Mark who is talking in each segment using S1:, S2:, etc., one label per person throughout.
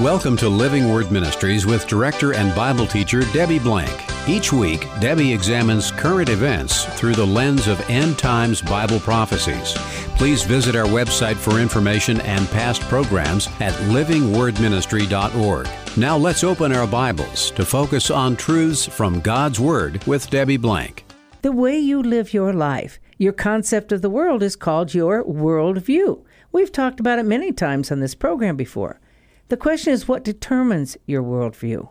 S1: Welcome to Living Word Ministries with director and Bible teacher Debbie Blank. Each week, Debbie examines current events through the lens of end times Bible prophecies. Please visit our website for information and past programs at livingwordministry.org. Now let's open our Bibles to focus on truths from God's Word with Debbie Blank.
S2: The way you live your life, your concept of the world is called your worldview. We've talked about it many times on this program before. The question is what determines your worldview?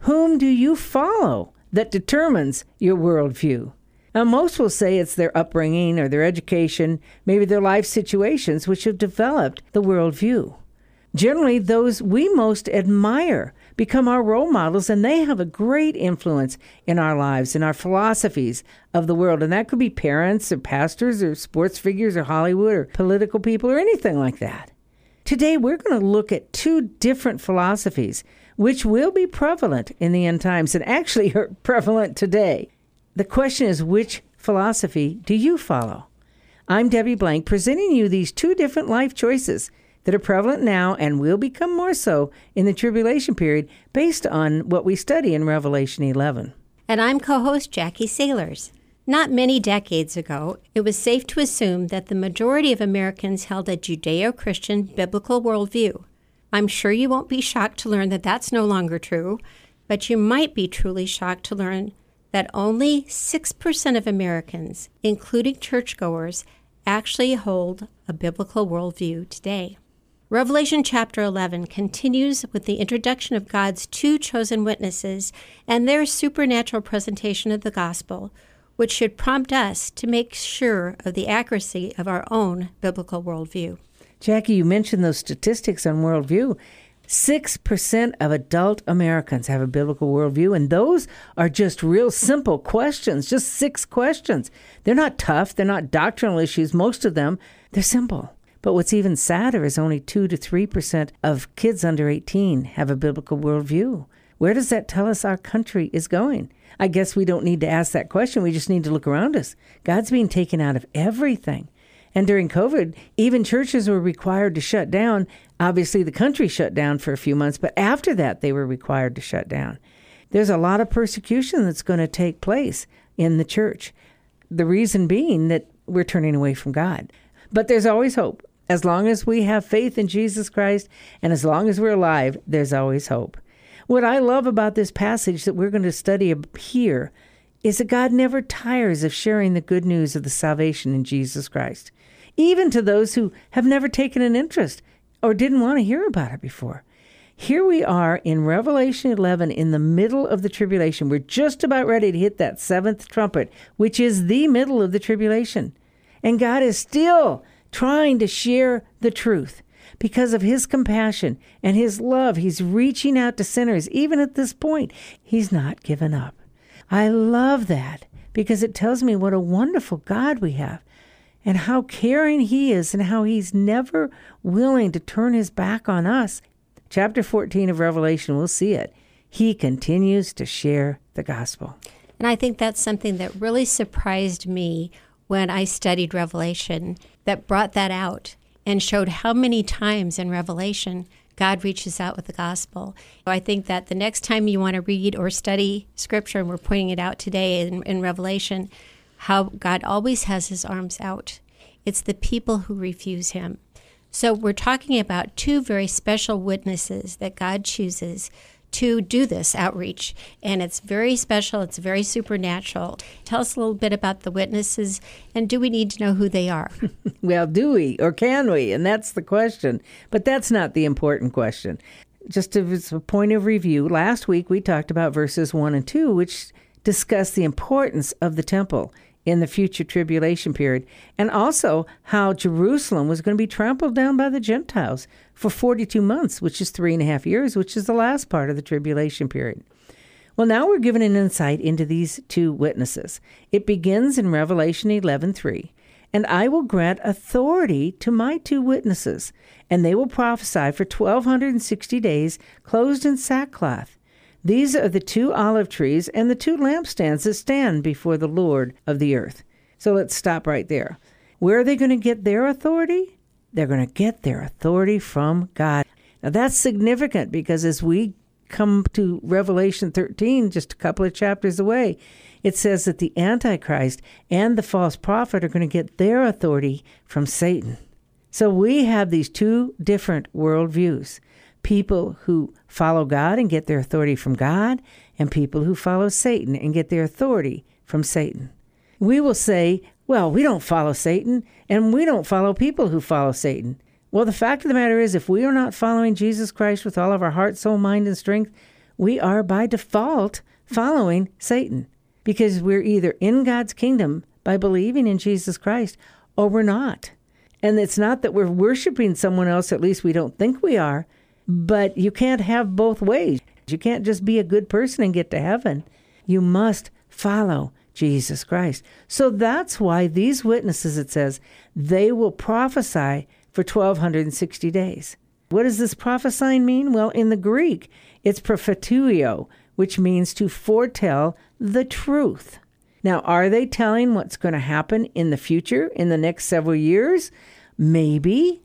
S2: Whom do you follow that determines your worldview? Now, most will say it's their upbringing or their education, maybe their life situations, which have developed the worldview. Generally, those we most admire become our role models, and they have a great influence in our lives, in our philosophies of the world. And that could be parents or pastors or sports figures or Hollywood or political people or anything like that. Today, we're going to look at two different philosophies which will be prevalent in the end times and actually are prevalent today. The question is which philosophy do you follow? I'm Debbie Blank presenting you these two different life choices that are prevalent now and will become more so in the tribulation period based on what we study in Revelation 11.
S3: And I'm co host Jackie Sailors. Not many decades ago, it was safe to assume that the majority of Americans held a Judeo Christian biblical worldview. I'm sure you won't be shocked to learn that that's no longer true, but you might be truly shocked to learn that only 6% of Americans, including churchgoers, actually hold a biblical worldview today. Revelation chapter 11 continues with the introduction of God's two chosen witnesses and their supernatural presentation of the gospel, which should prompt us to make sure of the accuracy of our own biblical worldview.
S2: Jackie, you mentioned those statistics on worldview. 6% of adult Americans have a biblical worldview, and those are just real simple questions, just six questions. They're not tough, they're not doctrinal issues, most of them, they're simple. But what's even sadder is only 2 to 3% of kids under 18 have a biblical worldview. Where does that tell us our country is going? I guess we don't need to ask that question. We just need to look around us. God's being taken out of everything. And during COVID, even churches were required to shut down. Obviously, the country shut down for a few months, but after that, they were required to shut down. There's a lot of persecution that's going to take place in the church. The reason being that we're turning away from God. But there's always hope. As long as we have faith in Jesus Christ and as long as we're alive, there's always hope. What I love about this passage that we're going to study here is that God never tires of sharing the good news of the salvation in Jesus Christ, even to those who have never taken an interest or didn't want to hear about it before. Here we are in Revelation 11 in the middle of the tribulation. We're just about ready to hit that seventh trumpet, which is the middle of the tribulation. And God is still trying to share the truth because of his compassion and his love. He's reaching out to sinners. Even at this point, he's not given up. I love that because it tells me what a wonderful God we have and how caring he is and how he's never willing to turn his back on us. Chapter 14 of Revelation, we'll see it. He continues to share the gospel.
S3: And I think that's something that really surprised me when I studied Revelation that brought that out and showed how many times in Revelation God reaches out with the gospel. I think that the next time you want to read or study scripture, and we're pointing it out today in, in Revelation, how God always has his arms out. It's the people who refuse him. So we're talking about two very special witnesses that God chooses to do this outreach. And it's very special, it's very supernatural. Tell us a little bit about the witnesses, and do we need to know who they are?
S2: well, do we or can we? And that's the question. But that's not the important question. Just as a point of review, last week we talked about verses 1 and 2, which discuss the importance of the temple in the future tribulation period, and also how Jerusalem was going to be trampled down by the Gentiles for 42 months, which is three and a half years, which is the last part of the tribulation period. Well, now we're given an insight into these two witnesses. It begins in Revelation 11:3. And I will grant authority to my two witnesses, and they will prophesy for 1260 days, clothed in sackcloth. These are the two olive trees and the two lampstands that stand before the Lord of the earth. So let's stop right there. Where are they going to get their authority? They're going to get their authority from God. Now that's significant because as we come to Revelation 13, just a couple of chapters away, it says that the Antichrist and the false prophet are going to get their authority from Satan. So we have these two different worldviews people who follow God and get their authority from God, and people who follow Satan and get their authority from Satan. We will say, well, we don't follow Satan, and we don't follow people who follow Satan. Well, the fact of the matter is, if we are not following Jesus Christ with all of our heart, soul, mind, and strength, we are by default following Satan because we're either in God's kingdom by believing in Jesus Christ or we're not. And it's not that we're worshiping someone else, at least we don't think we are, but you can't have both ways. You can't just be a good person and get to heaven. You must follow Jesus Christ. So that's why these witnesses, it says, they will prophesy for 1260 days. What does this prophesying mean? Well, in the Greek, it's propheteuo, which means to foretell the truth. Now, are they telling what's going to happen in the future, in the next several years? Maybe,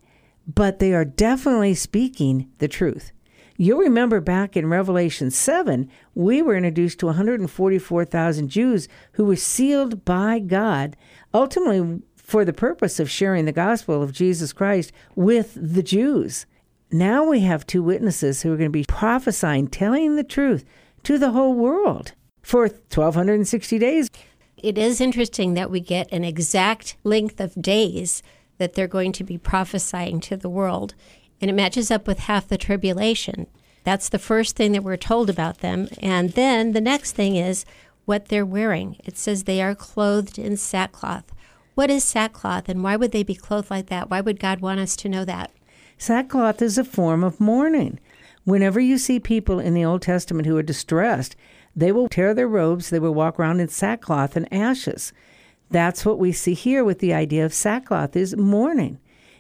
S2: but they are definitely speaking the truth. You'll remember back in Revelation 7, we were introduced to 144,000 Jews who were sealed by God, ultimately for the purpose of sharing the gospel of Jesus Christ with the Jews. Now we have two witnesses who are going to be prophesying, telling the truth to the whole world for 1260 days.
S3: It is interesting that we get an exact length of days that they're going to be prophesying to the world, and it matches up with half the tribulation. That's the first thing that we're told about them. And then the next thing is what they're wearing. It says they are clothed in sackcloth. What is sackcloth and why would they be clothed like that? Why would God want us to know that?
S2: Sackcloth is a form of mourning. Whenever you see people in the Old Testament who are distressed, they will tear their robes, they will walk around in sackcloth and ashes. That's what we see here with the idea of sackcloth is mourning.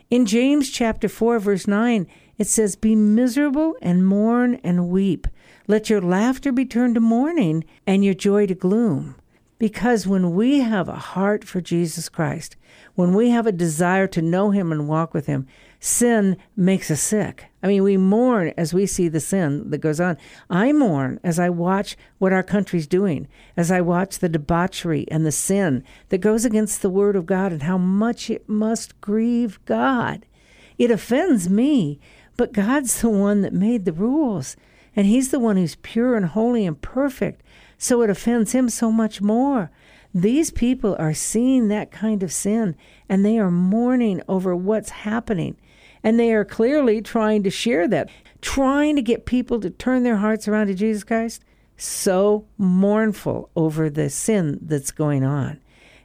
S2: In James chapter 4 verse 9, it says, Be miserable and mourn and weep. Let your laughter be turned to mourning and your joy to gloom. Because when we have a heart for Jesus Christ, when we have a desire to know Him and walk with Him, sin makes us sick. I mean, we mourn as we see the sin that goes on. I mourn as I watch what our country's doing, as I watch the debauchery and the sin that goes against the Word of God and how much it must grieve God. It offends me but God's the one that made the rules, and He's the one who's pure and holy and perfect, so it offends Him so much more. These people are seeing that kind of sin, and they are mourning over what's happening. And they are clearly trying to share that, trying to get people to turn their hearts around to Jesus Christ. So mournful over the sin that's going on.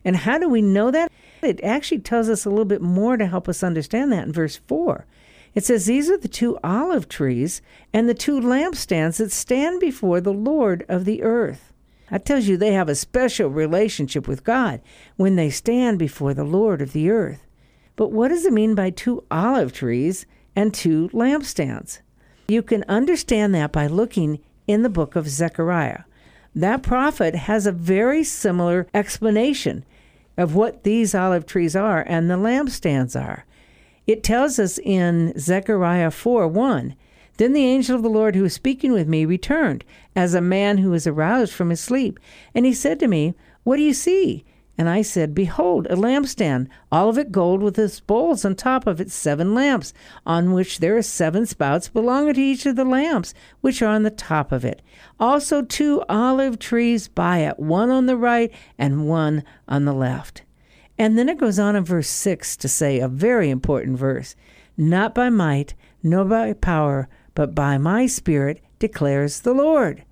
S2: And how do we know that? It actually tells us a little bit more to help us understand that in verse 4. It says, These are the two olive trees and the two lampstands that stand before the Lord of the earth. That tells you they have a special relationship with God when they stand before the Lord of the earth. But what does it mean by two olive trees and two lampstands? You can understand that by looking in the book of Zechariah. That prophet has a very similar explanation of what these olive trees are and the lampstands are. It tells us in Zechariah 4 1 Then the angel of the Lord who was speaking with me returned, as a man who is aroused from his sleep. And he said to me, What do you see? And I said, Behold, a lampstand, all of it gold, with its bowls on top of it seven lamps, on which there are seven spouts belonging to each of the lamps, which are on the top of it. Also two olive trees by it, one on the right and one on the left. And then it goes on in verse 6 to say a very important verse Not by might, nor by power, but by my spirit, declares the Lord.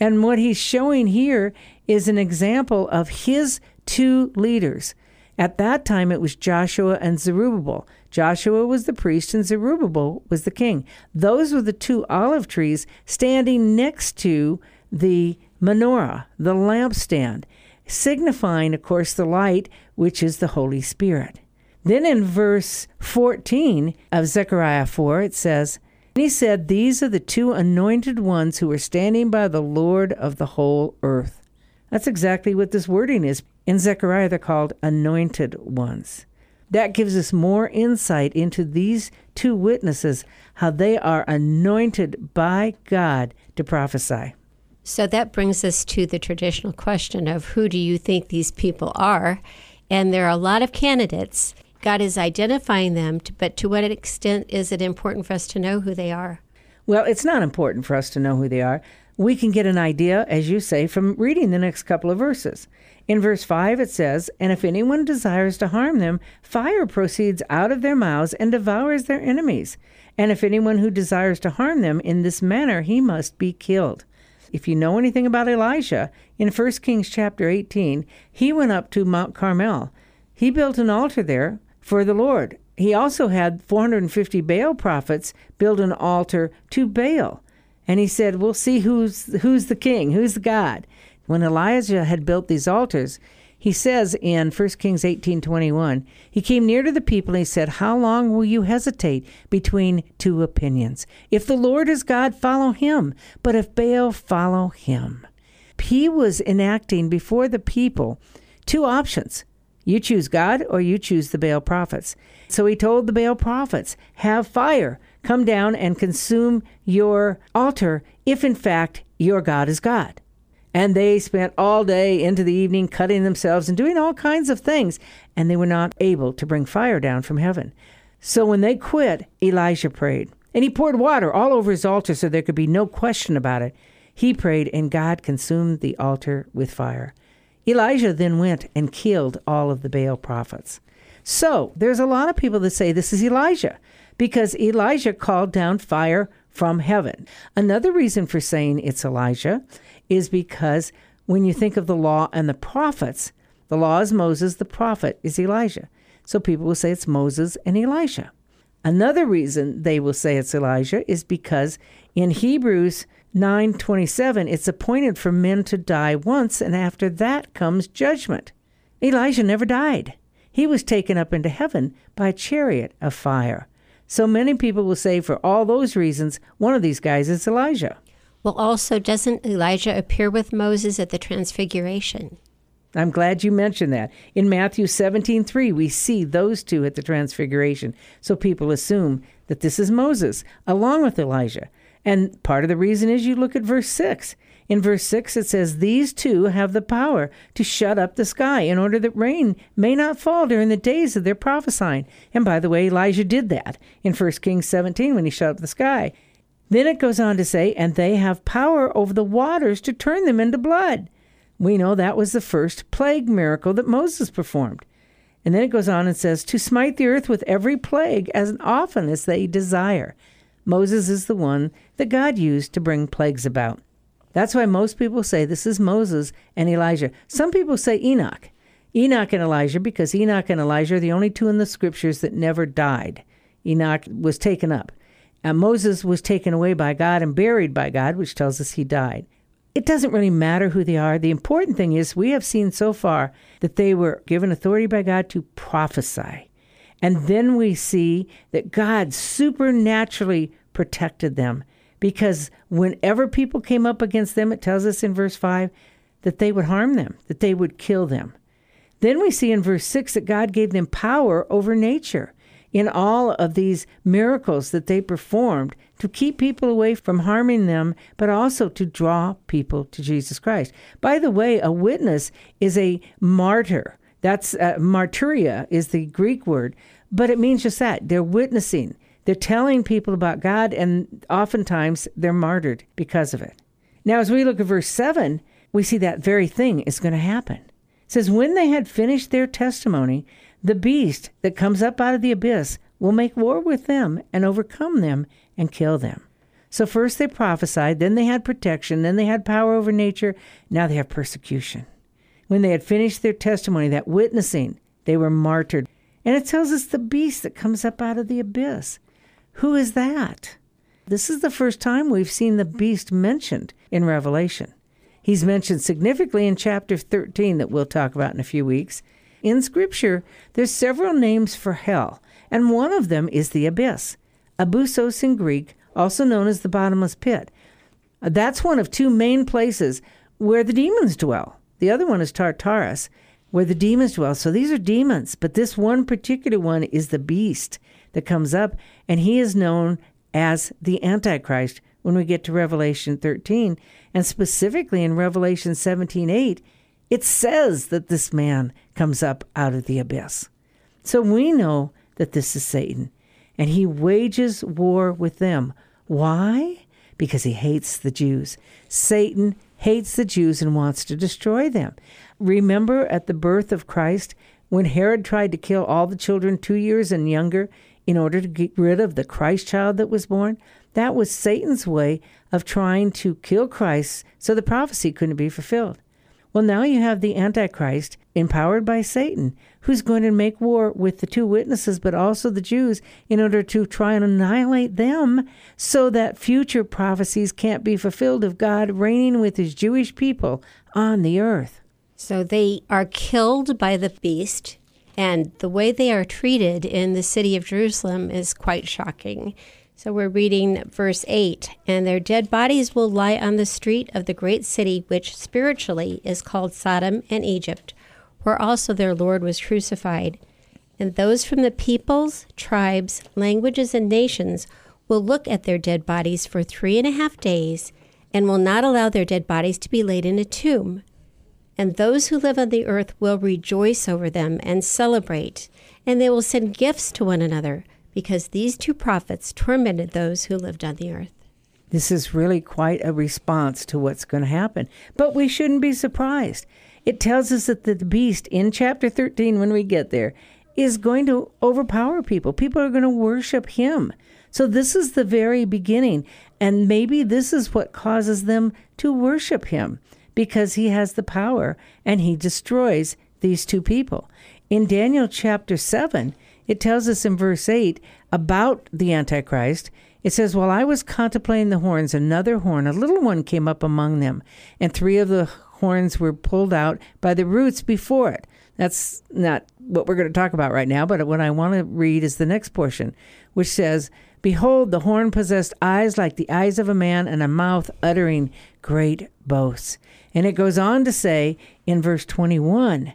S2: And what he's showing here is an example of his two leaders. At that time, it was Joshua and Zerubbabel. Joshua was the priest and Zerubbabel was the king. Those were the two olive trees standing next to the menorah, the lampstand signifying, of course, the light, which is the Holy Spirit. Then in verse 14 of Zechariah 4, it says, he said, These are the two anointed ones who are standing by the Lord of the whole earth. That's exactly what this wording is. In Zechariah, they're called anointed ones. That gives us more insight into these two witnesses, how they are anointed by God to prophesy.
S3: So that brings us to the traditional question of who do you think these people are? And there are a lot of candidates. God is identifying them, but to what extent is it important for us to know who they are?
S2: Well, it's not important for us to know who they are. We can get an idea, as you say, from reading the next couple of verses. In verse 5, it says, And if anyone desires to harm them, fire proceeds out of their mouths and devours their enemies. And if anyone who desires to harm them in this manner, he must be killed. If you know anything about Elijah, in 1 Kings chapter 18, he went up to Mount Carmel. He built an altar there for the Lord. He also had 450 Baal prophets build an altar to Baal. And he said, We'll see who's, who's the king, who's the God. When Elijah had built these altars, he says in 1 Kings 18:21, he came near to the people and he said, "How long will you hesitate between two opinions? If the Lord is God, follow him, but if Baal, follow him." He was enacting before the people two options. You choose God or you choose the Baal prophets. So he told the Baal prophets, "Have fire come down and consume your altar if in fact your God is God." And they spent all day into the evening cutting themselves and doing all kinds of things, and they were not able to bring fire down from heaven. So when they quit, Elijah prayed. And he poured water all over his altar so there could be no question about it. He prayed, and God consumed the altar with fire. Elijah then went and killed all of the Baal prophets. So there's a lot of people that say this is Elijah because Elijah called down fire from heaven. Another reason for saying it's Elijah is because when you think of the law and the prophets, the law is Moses, the prophet is Elijah. So people will say it's Moses and Elijah. Another reason they will say it's Elijah is because in Hebrews 9:27 it's appointed for men to die once and after that comes judgment. Elijah never died. He was taken up into heaven by a chariot of fire. So many people will say for all those reasons one of these guys is Elijah.
S3: Well, also, doesn't Elijah appear with Moses at the Transfiguration?
S2: I'm glad you mentioned that. In Matthew 17:3, we see those two at the Transfiguration. So people assume that this is Moses along with Elijah. And part of the reason is you look at verse 6. In verse 6, it says, These two have the power to shut up the sky in order that rain may not fall during the days of their prophesying. And by the way, Elijah did that in 1 Kings 17 when he shut up the sky. Then it goes on to say, and they have power over the waters to turn them into blood. We know that was the first plague miracle that Moses performed. And then it goes on and says, to smite the earth with every plague as often as they desire. Moses is the one that God used to bring plagues about. That's why most people say this is Moses and Elijah. Some people say Enoch. Enoch and Elijah, because Enoch and Elijah are the only two in the scriptures that never died. Enoch was taken up. And Moses was taken away by God and buried by God, which tells us he died. It doesn't really matter who they are. The important thing is we have seen so far that they were given authority by God to prophesy. And then we see that God supernaturally protected them because whenever people came up against them, it tells us in verse 5 that they would harm them, that they would kill them. Then we see in verse 6 that God gave them power over nature in all of these miracles that they performed to keep people away from harming them, but also to draw people to Jesus Christ. By the way, a witness is a martyr. That's uh, martyria is the Greek word, but it means just that. They're witnessing. They're telling people about God, and oftentimes they're martyred because of it. Now, as we look at verse 7, we see that very thing is going to happen. It says, When they had finished their testimony, the beast that comes up out of the abyss will make war with them and overcome them and kill them. So first they prophesied, then they had protection, then they had power over nature, now they have persecution. When they had finished their testimony, that witnessing, they were martyred. And it tells us the beast that comes up out of the abyss. Who is that? This is the first time we've seen the beast mentioned in Revelation. He's mentioned significantly in chapter 13 that we'll talk about in a few weeks. In Scripture, there's several names for hell, and one of them is the abyss. Abyssos in Greek, also known as the bottomless pit. That's one of two main places where the demons dwell. The other one is Tartarus. where the demons dwell. So these are demons, but this one particular one is the beast that comes up, and he is known as the Antichrist when we get to Revelation 13. And specifically in Revelation 17 8, it says that this man comes up out of the abyss. So we know that this is Satan, and he wages war with them. Why? Because he hates the Jews. Satan hates the Jews and wants to destroy them. Remember at the birth of Christ when Herod tried to kill all the children two years and younger in order to get rid of the Christ child that was born? That was Satan's way of trying to kill Christ so the prophecy couldn't be fulfilled. Well, now you have the Antichrist, empowered by Satan, who's going to make war with the two witnesses, but also the Jews, in order to try and annihilate them so that future prophecies can't be fulfilled of God reigning with his Jewish people on the earth.
S3: So they are killed by the beast, and the way they are treated in the city of Jerusalem is quite shocking. So we're reading verse 8 And their dead bodies will lie on the street of the great city, which spiritually is called Sodom and Egypt, where also their Lord was crucified. And those from the peoples, tribes, languages, and nations will look at their dead bodies for three and a half days and will not allow their dead bodies to be laid in a tomb and those who live on the earth will rejoice over them and celebrate, and they will send gifts to one another, because these two prophets tormented those who lived on the earth.
S2: This is really quite a response to what's going to happen. But we shouldn't be surprised. It tells us that the beast in chapter 13, when we get there, is going to overpower people. People are going to worship him. So this is the very beginning. And maybe this is what causes them to worship him because he has the power and he destroys these two people. In Daniel chapter 7, it tells us in verse 8 about the Antichrist. It says, While I was contemplating the horns, another horn, a little one, came up among them, and three of the horns were pulled out by the roots before it. That's not what we're going to talk about right now, but what I want to read is the next portion, which says, Behold, the horn possessed eyes like the eyes of a man, and a mouth uttering great boasts. And it goes on to say in verse 21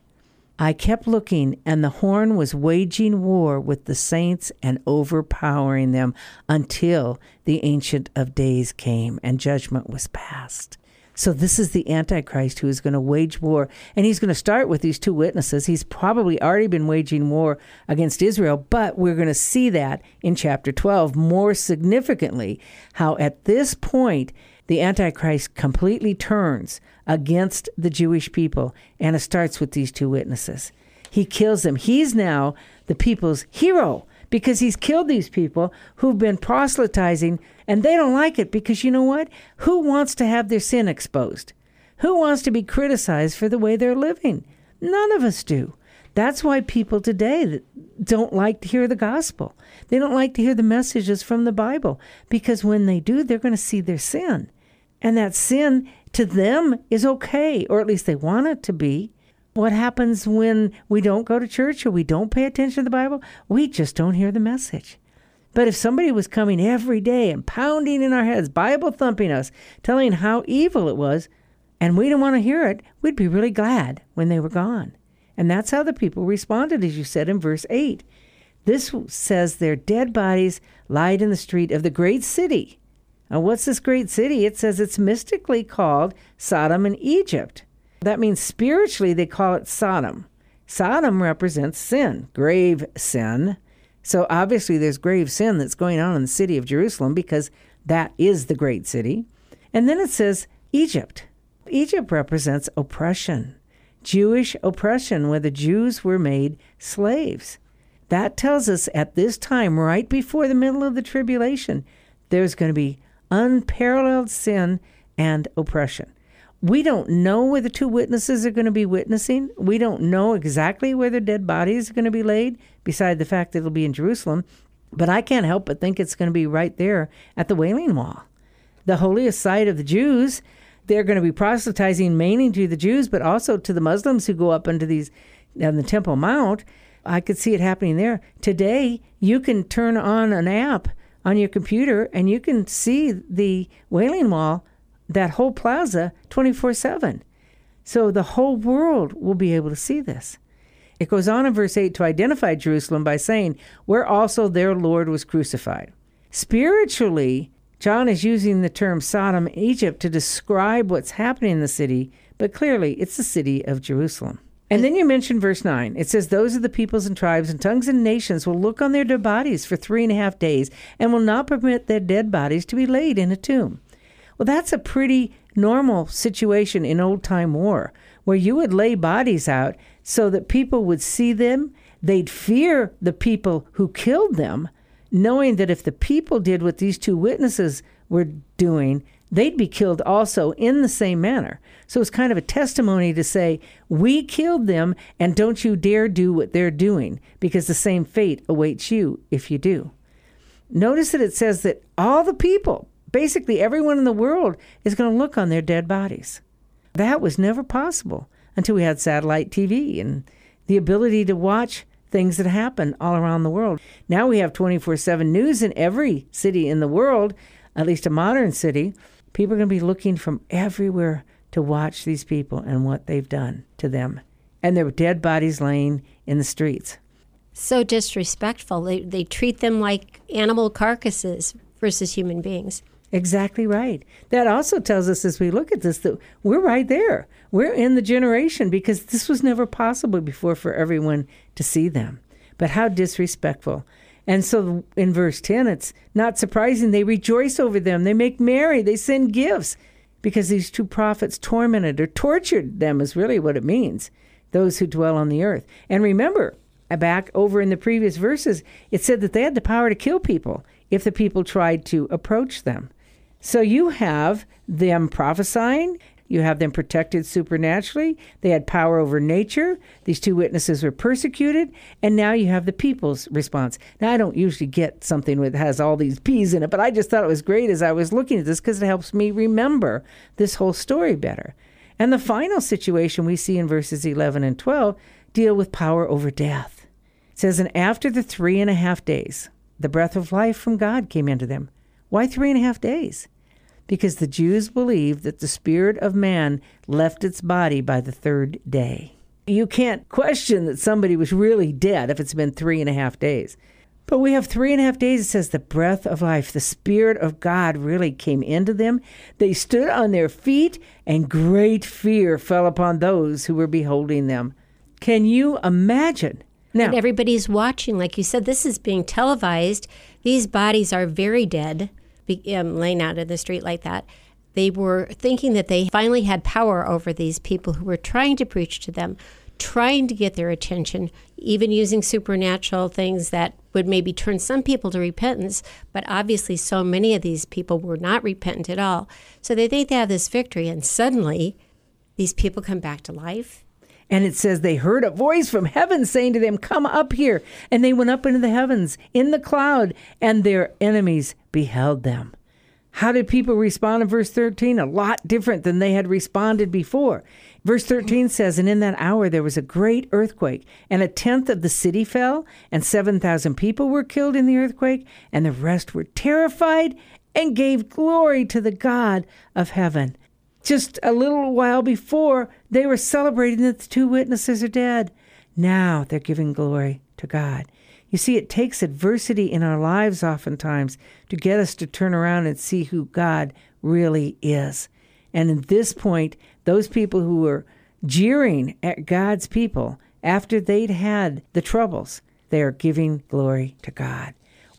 S2: I kept looking, and the horn was waging war with the saints and overpowering them until the Ancient of Days came and judgment was passed. So, this is the Antichrist who is going to wage war. And he's going to start with these two witnesses. He's probably already been waging war against Israel, but we're going to see that in chapter 12 more significantly how at this point the Antichrist completely turns against the Jewish people, and it starts with these two witnesses. He kills them. He's now the people's hero because he's killed these people who've been proselytizing, and they don't like it because you know what? Who wants to have their sin exposed? Who wants to be criticized for the way they're living? None of us do. That's why people today don't like to hear the gospel. They don't like to hear the messages from the Bible because when they do, they're going to see their sin. And that sin to them is okay, or at least they want it to be. What happens when we don't go to church or we don't pay attention to the Bible? We just don't hear the message. But if somebody was coming every day and pounding in our heads, Bible thumping us, telling how evil it was, and we didn't want to hear it, we'd be really glad when they were gone. And that's how the people responded, as you said in verse 8. This says their dead bodies lied in the street of the great city. Now, what's this great city? It says it's mystically called Sodom and Egypt. That means spiritually they call it Sodom. Sodom represents sin, grave sin. So obviously there's grave sin that's going on in the city of Jerusalem because that is the great city. And then it says Egypt. Egypt represents oppression. Jewish oppression, where the Jews were made slaves. That tells us at this time, right before the middle of the tribulation, there's going to be unparalleled sin and oppression. We don't know where the two witnesses are going to be witnessing. We don't know exactly where their dead bodies are going to be laid, beside the fact that it'll be in Jerusalem. But I can't help but think it's going to be right there at the Wailing Wall, the holiest site of the Jews they're going to be proselytizing mainly to the Jews, but also to the Muslims who go up into these on the Temple Mount. I could see it happening there. Today, you can turn on an app on your computer and you can see the Wailing Wall, that whole plaza, 24 7. So the whole world will be able to see this. It goes on in verse 8 to identify Jerusalem by saying, Where also their Lord was crucified. Spiritually, John is using the term Sodom, Egypt to describe what's happening in the city, but clearly it's the city of Jerusalem. And then you mention verse 9. It says, Those of the peoples and tribes and tongues and nations will look on their dead bodies for three and a half days and will not permit their dead bodies to be laid in a tomb. Well, that's a pretty normal situation in old time war where you would lay bodies out so that people would see them. They'd fear the people who killed them, knowing that if the people did what these two witnesses were doing, they'd be killed also in the same manner. So it's kind of a testimony to say, we killed them, and don't you dare do what they're doing, because the same fate awaits you if you do. Notice that it says that all the people, basically everyone in the world, is going to look on their dead bodies. That was never possible until we had satellite TV and the ability to watch things that happen all around the world. Now we have 24 7 news in every city in the world, at least a modern city. People are going to be looking from everywhere to watch these people and what they've done to them. And their dead bodies laying in the streets.
S3: So disrespectful. They, they treat them like animal carcasses versus human beings.
S2: Exactly right. That also tells us as we look at this that we're right there. We're in the generation because this was never possible before for everyone to see them. But how disrespectful. And so in verse 10, it's not surprising. They rejoice over them, they make merry, they send gifts because these two prophets tormented or tortured them, is really what it means, those who dwell on the earth. And remember, uh, back over in the previous verses, it said that they had the power to kill people if the people tried to approach them. So you have them prophesying, you have them protected supernaturally. They had power over nature. These two witnesses were persecuted. And now you have the people's response. Now, I don't usually get something that has all these P's in it, but I just thought it was great as I was looking at this because it helps me remember this whole story better. And the final situation we see in verses 11 and 12 deal with power over death. It says, And after the three and a half days, the breath of life from God came into them. Why three and a half days? Because the Jews believed that the spirit of man left its body by the third day. You can't question that somebody was really dead if it's been three and a half days. But we have three and a half days. It says the breath of life, the Spirit of God really came into them. They stood on their feet, and great fear fell upon those who were beholding them. Can you imagine?
S3: Now, and everybody's watching. Like you said, this is being televised. These bodies are very dead be, um, laying out in the street like that. They were thinking that they finally had power over these people who were trying to preach to them, trying to get their attention, even using supernatural things that would maybe turn some people to repentance. But obviously, so many of these people were not repentant at all. So they think they have this victory, and suddenly these people come back to life.
S2: And it says they heard a voice from heaven saying to them, Come up here. And they went up into the heavens in the cloud, and their enemies beheld them. How did people respond in verse 13? A lot different than they had responded before. Verse 13 says, And in that hour there was a great earthquake, and a tenth of the city fell, and 7,000 people were killed in the earthquake, and the rest were terrified and gave glory to the God of heaven. Just a little while before, they were celebrating that the two witnesses are dead. Now they're giving glory to God. You see, it takes adversity in our lives oftentimes to get us to turn around and see who God really is. And at this point, those people who were jeering at God's people after they'd had the troubles, they are giving glory to God.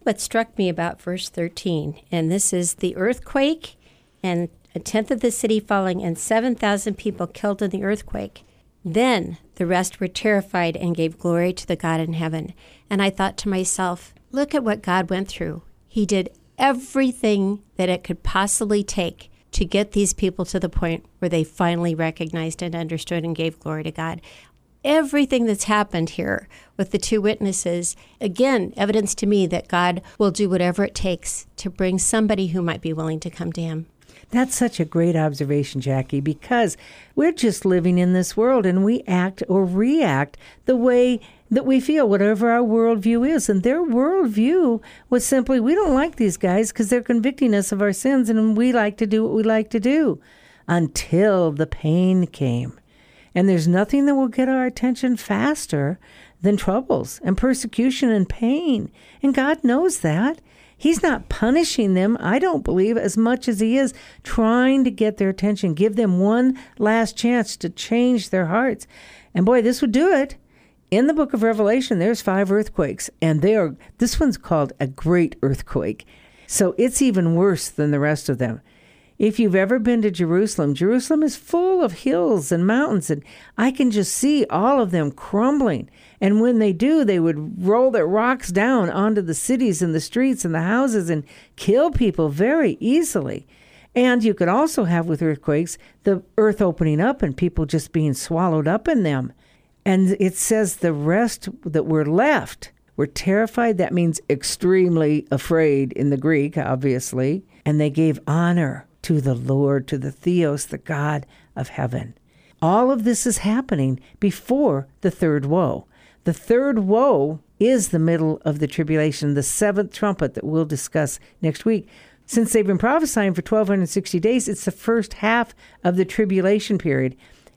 S3: What struck me about verse 13, and this is the earthquake and a tenth of the city falling, and 7,000 people killed in the earthquake. Then the rest were terrified and gave glory to the God in heaven. And I thought to myself, look at what God went through. He did everything that it could possibly take to get these people to the point where they finally recognized and understood and gave glory to God. Everything that's happened here with the two witnesses, again, evidence to me that God will do whatever it takes to bring somebody who might be willing to come to Him.
S2: That's such a great observation, Jackie, because we're just living in this world and we act or react the way that we feel, whatever our worldview is. And their worldview was simply we don't like these guys because they're convicting us of our sins and we like to do what we like to do until the pain came. And there's nothing that will get our attention faster than troubles and persecution and pain. And God knows that. He's not punishing them, I don't believe, as much as He is trying to get their attention, give them one last chance to change their hearts. And boy, this would do it. In the book of Revelation, there's five earthquakes, and they are this one's called a great earthquake. So it's even worse than the rest of them. If you've ever been to Jerusalem, Jerusalem is full of hills and mountains, and I can just see all of them crumbling. And when they do, they would roll their rocks down onto the cities and the streets and the houses and kill people very easily. And you could also have with earthquakes the earth opening up and people just being swallowed up in them. And it says the rest that were left were terrified. That means extremely afraid in the Greek, obviously. And they gave honor to the Lord, to the Theos, the God of heaven. All of this is happening before the third woe. The third woe is the middle of the tribulation, the seventh trumpet that we'll discuss next week. Since they've been prophesying for 1260 days, it's the first half of the tribulation period,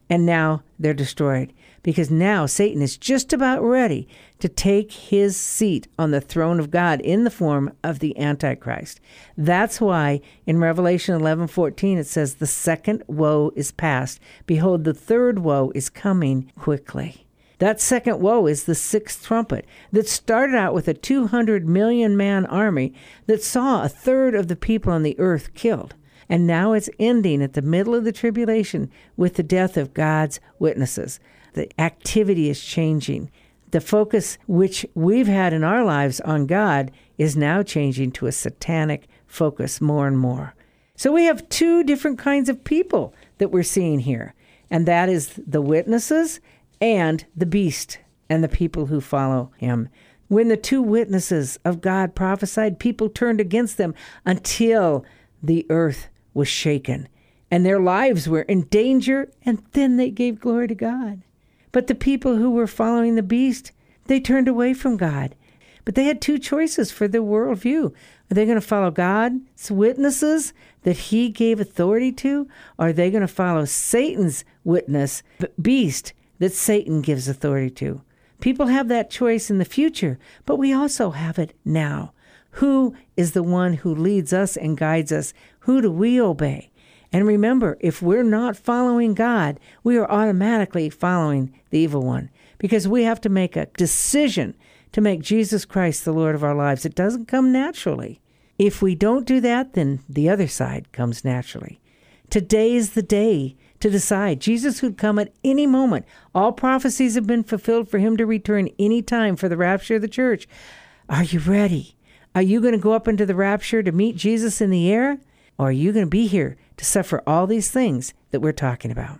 S2: and now they're destroyed because now Satan is just about ready to take his seat on the throne of God in the form of the Antichrist. That's why in Revelation 11:14 it says the second woe is past. Behold the third woe is coming quickly. That second woe is the sixth trumpet that started out with a 200 million man army that saw a third of the people on the earth killed. And now it's ending at the middle of the tribulation with the death of God's witnesses the activity is changing. The focus which we've had in our lives on God is now changing to a satanic focus more and more. So we have two different kinds of people that we're seeing here, and that is the witnesses and the beast and the people who follow him. When the two witnesses of God prophesied, people turned against them until the earth was shaken and their lives were in danger, and then they gave glory to God. But the people who were following the beast, they turned away from God. But they had two choices for their worldview. Are they going to follow God's witnesses that he gave authority to? Or are they going to follow Satan's witness, beast, that Satan gives authority to? People have that choice in the future, but we also have it now. Who is the one who leads us and guides us? Who do we obey? And remember, if we're not following God, we are automatically following the evil one because we have to make a decision to make Jesus Christ the Lord of our lives. It doesn't come naturally. If we don't do that, then the other side comes naturally. Today is the day to decide. Jesus would come at any moment. All prophecies have been fulfilled for him to return any time for the rapture of the church. Are you ready? Are you going to go up into the rapture to meet Jesus in the air? Or are you going to be here to suffer all these things that we're talking about?